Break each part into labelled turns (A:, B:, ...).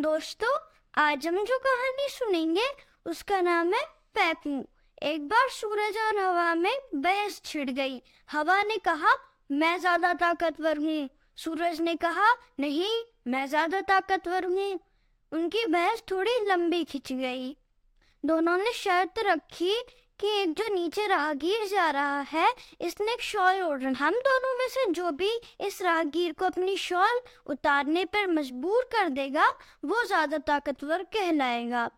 A: दोस्तों, आज हम जो कहानी सुनेंगे, उसका नाम है पैपू। एक बार सूरज और हवा में बहस छिड़ गई। हवा ने कहा, मैं ज़्यादा ताकतवर हूँ। सूरज ने कहा, नहीं, मैं ज़्यादा ताकतवर हूँ। उनकी बहस थोड़ी लंबी खिंच गई। दोनों ने शर्त रखी कि एक जो नीचे राहगीर जा रहा है, इसने एक शॉल ओढ़ हम दोनों में से जो भी इस राहगीर को अपनी शॉल उतारने पर मजबूर कर देगा, वो ज़्यादा ताकतवर कहलाएगा।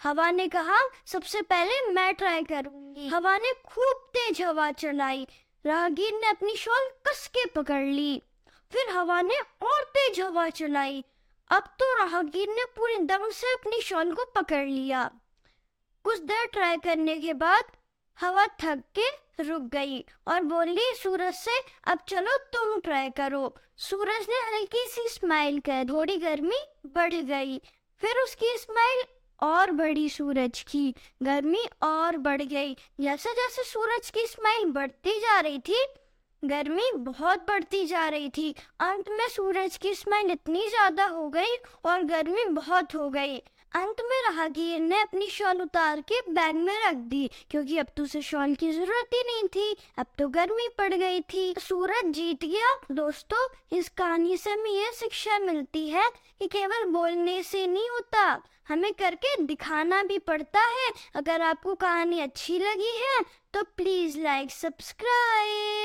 A: हवा ने कहा, सबसे पहले मैं ट्राई करूँगी। हवा ने खूब तेज हवा चलाई। राहगीर ने अपनी शॉल कस के पकड़ ली। फिर हवा ने और तेज हवा चलाई। अब तो राहगीर ने पूरे दम से अपनी शॉल को पकड़ लिया। कुछ देर ट्राई करने के बाद हवा थक के रुक गई और बोली, सूरज से, अब चलो तुम ट्राई करो। सूरज ने हल्की सी स्माइल कर थोड़ी गर्मी बढ़ गई। फिर उसकी स्माइल और बढ़ी सूरज की। गर्मी और बढ़ गई। जैसे जैसे सूरज की स्माइल बढ़ती जा रही थी, गर्मी बहुत बढ़ती जा रही थी। अंत में सूरज की स्माइल इतनी ज़्यादा हो गई और गर्मी बहुत हो गई। अंत में राहगीर ने अपनी शॉल उतार के बैग में रख दी, क्योंकि अब तो उसे शॉल की ज़रूरत ही नहीं थी। अब तो गर्मी पड़ गई थी। सूरज जीत गया। दोस्तों, इस कहानी से हमें ये शिक्षा मिलती है कि केवल बोलने से नहीं होता, हमें करके दिखाना भी पड़ता है। अगर आपको कहानी अच्छी लगी है तो प्लीज़ लाइक, सब्सक्राइब।